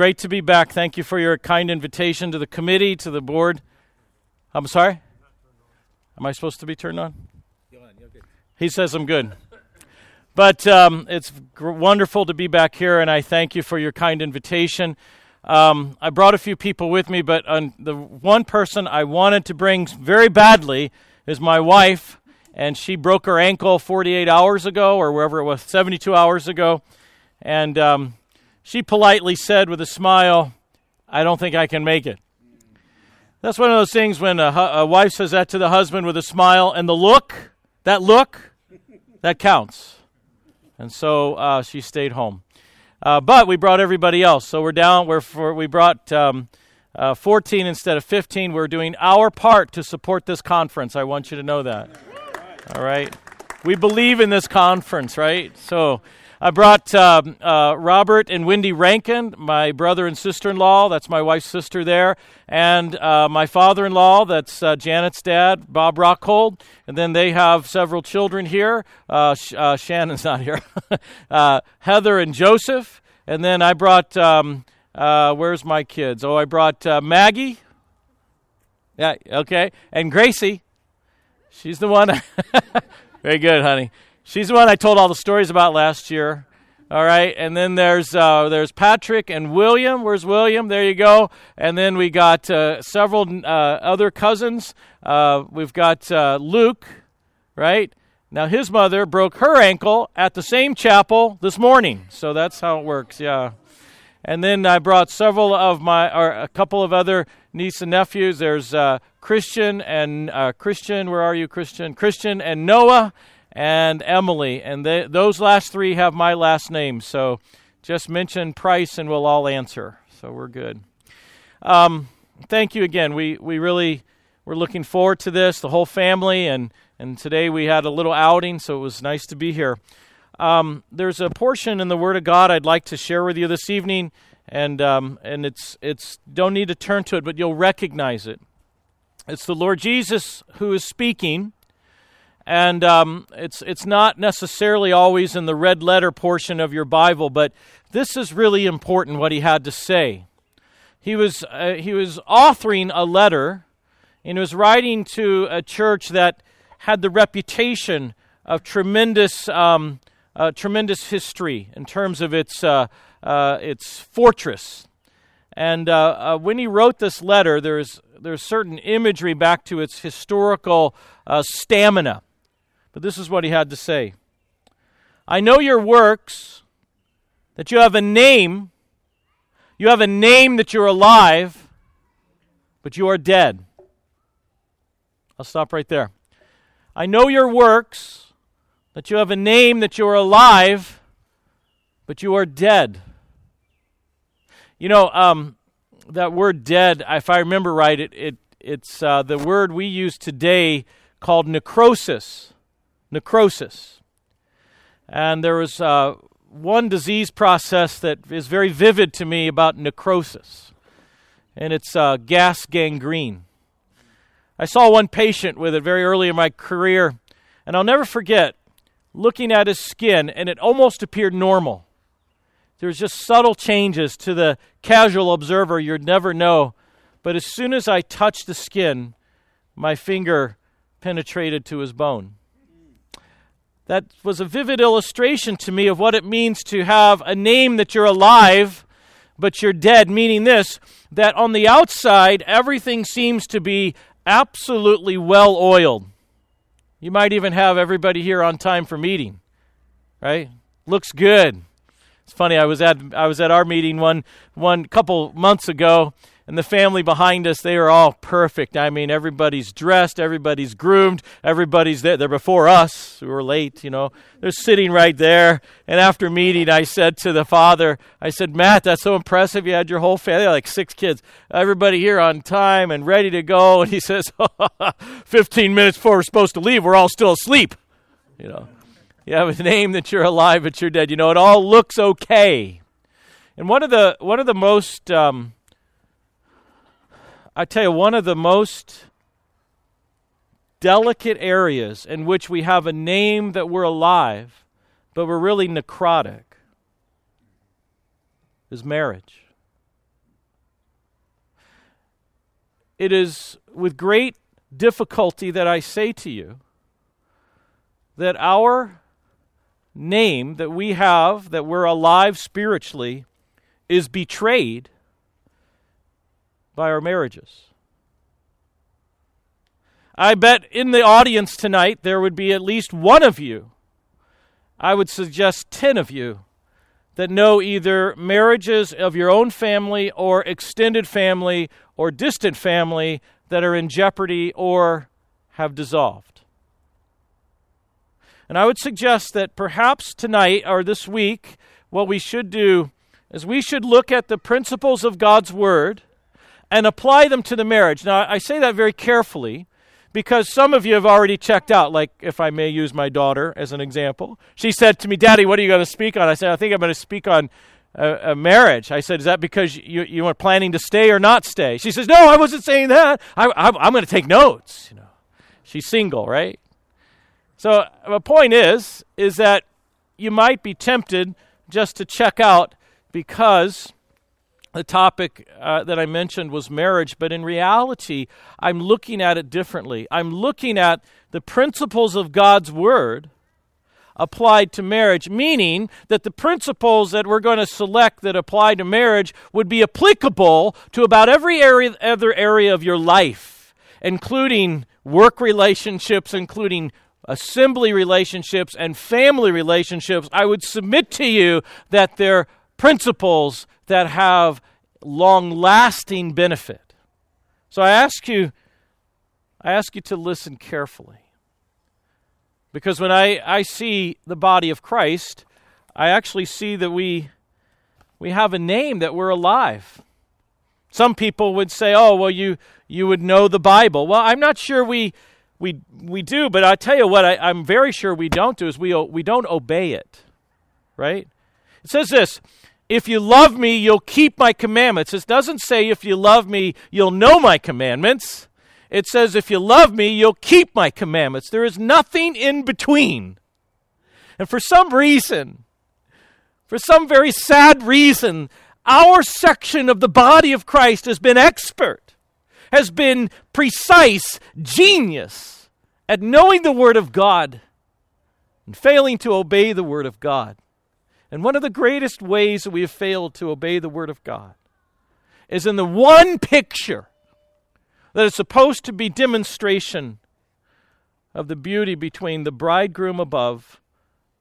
great to be back. Thank you for your kind invitation to the committee, to the board. I'm sorry? Am I supposed to be turned on? He says I'm good. But um, it's gr- wonderful to be back here, and I thank you for your kind invitation. Um, I brought a few people with me, but um, the one person I wanted to bring very badly is my wife, and she broke her ankle 48 hours ago, or wherever it was, 72 hours ago. And um, she politely said with a smile, I don't think I can make it. That's one of those things when a, a wife says that to the husband with a smile, and the look, that look, that counts. And so uh, she stayed home. Uh, but we brought everybody else. So we're down, we're for, we brought um, uh, 14 instead of 15. We're doing our part to support this conference. I want you to know that. All right? We believe in this conference, right? So I brought um, uh, Robert and Wendy Rankin, my brother and sister in law. That's my wife's sister there. And uh, my father in law, that's uh, Janet's dad, Bob Rockhold. And then they have several children here. Uh, Sh- uh, Shannon's not here. Uh, Heather and Joseph. And then I brought, um, where's my kids? Oh, I brought Maggie. Yeah, okay. And Gracie. She's the one. Very good, honey. She's the one I told all the stories about last year. All right, and then there's uh, there's Patrick and William. Where's William? There you go. And then we got uh, several uh, other cousins. Uh, we've got uh, Luke, right? Now his mother broke her ankle at the same chapel this morning, so that's how it works. Yeah. And then I brought several of my, or a couple of other niece and nephews. There's uh, Christian and Christian. Where are you, Christian? Christian and Noah and Emily. And they, those last three have my last name. So just mention Price and we'll all answer. So we're good. Um, thank you again. We, we really we're looking forward to this, the whole family. And, and today we had a little outing, so it was nice to be here. Um, there's a portion in the Word of God I'd like to share with you this evening. And, um, and it's, it's, don't need to turn to it, but you'll recognize it. It's the Lord Jesus who is speaking and um, it's it's not necessarily always in the red letter portion of your Bible, but this is really important. What he had to say, he was uh, he was authoring a letter, and he was writing to a church that had the reputation of tremendous um, uh, tremendous history in terms of its uh, uh its fortress. And uh, uh, when he wrote this letter, there's there's certain imagery back to its historical stamina but this is what he had to say I know your works, that you have a name. You have a name that you're alive, but you are dead. I'll stop right there. I know your works, that you have a name that you're alive, but you are dead. You know, um, that word dead, if I remember right, it, it it's uh, the word we use today called necrosis necrosis. And there was uh, one disease process that is very vivid to me about necrosis, and it's uh, gas gangrene. I saw one patient with it very early in my career, and I'll never forget looking at his skin, and it almost appeared normal. There's just subtle changes to the casual observer you'd never know. But as soon as I touched the skin, my finger penetrated to his bone that was a vivid illustration to me of what it means to have a name that you're alive, but you're dead, meaning this that on the outside, everything seems to be absolutely well oiled. You might even have everybody here on time for meeting, right? Looks good. It's funny. I was at I was at our meeting one one couple months ago, and the family behind us, they are all perfect. I mean, everybody's dressed, everybody's groomed, everybody's there. They're before us, We were late, you know. They're sitting right there. And after meeting, I said to the father, I said, Matt, that's so impressive. You had your whole family, like six kids, everybody here on time and ready to go. And he says, 15 minutes before we're supposed to leave, we're all still asleep. You know, you have a name that you're alive, but you're dead. You know, it all looks okay. And one of the one of the most um, I tell you, one of the most delicate areas in which we have a name that we're alive, but we're really necrotic, is marriage. It is with great difficulty that I say to you that our name that we have, that we're alive spiritually, is betrayed by our marriages. I bet in the audience tonight there would be at least one of you, I would suggest 10 of you, that know either marriages of your own family or extended family or distant family that are in jeopardy or have dissolved. And I would suggest that perhaps tonight or this week, what we should do is we should look at the principles of God's Word and apply them to the marriage. Now, I say that very carefully because some of you have already checked out. Like, if I may use my daughter as an example, she said to me, Daddy, what are you going to speak on? I said, I think I'm going to speak on a, a, marriage. I said, Is that because you, you are planning to stay or not stay? She says, No, I wasn't saying that. I, I, I'm going to take notes. You know, She's single, right? So the point is, is that you might be tempted just to check out because the topic uh, that I mentioned was marriage, but in reality, I'm looking at it differently. I'm looking at the principles of God's Word applied to marriage, meaning that the principles that we're going to select that apply to marriage would be applicable to about every area, other area of your life, including work relationships, including assembly relationships, and family relationships. I would submit to you that they're principles that have long lasting benefit. So I ask you, I ask you to listen carefully. Because when I, I see the body of Christ, I actually see that we, we have a name, that we're alive. Some people would say, oh, well, you, you would know the Bible. Well, I'm not sure we, we, we do, but I tell you what, I, I'm very sure we don't do is we, we don't obey it, right? It says this if you love me, you'll keep my commandments. It doesn't say if you love me, you'll know my commandments. It says if you love me, you'll keep my commandments. There is nothing in between. And for some reason, for some very sad reason, our section of the body of Christ has been expert, has been precise, genius at knowing the Word of God and failing to obey the Word of God. And one of the greatest ways that we have failed to obey the Word of God is in the one picture that is supposed to be demonstration of the beauty between the bridegroom above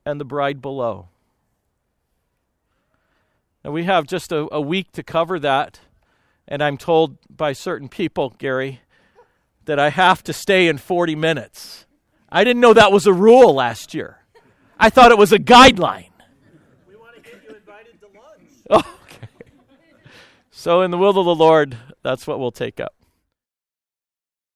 and the bride below. Now, we have just a, a week to cover that, and I'm told by certain people, Gary, that I have to stay in 40 minutes. I didn't know that was a rule last year. I thought it was a guideline. Okay. So, in the will of the Lord, that's what we'll take up.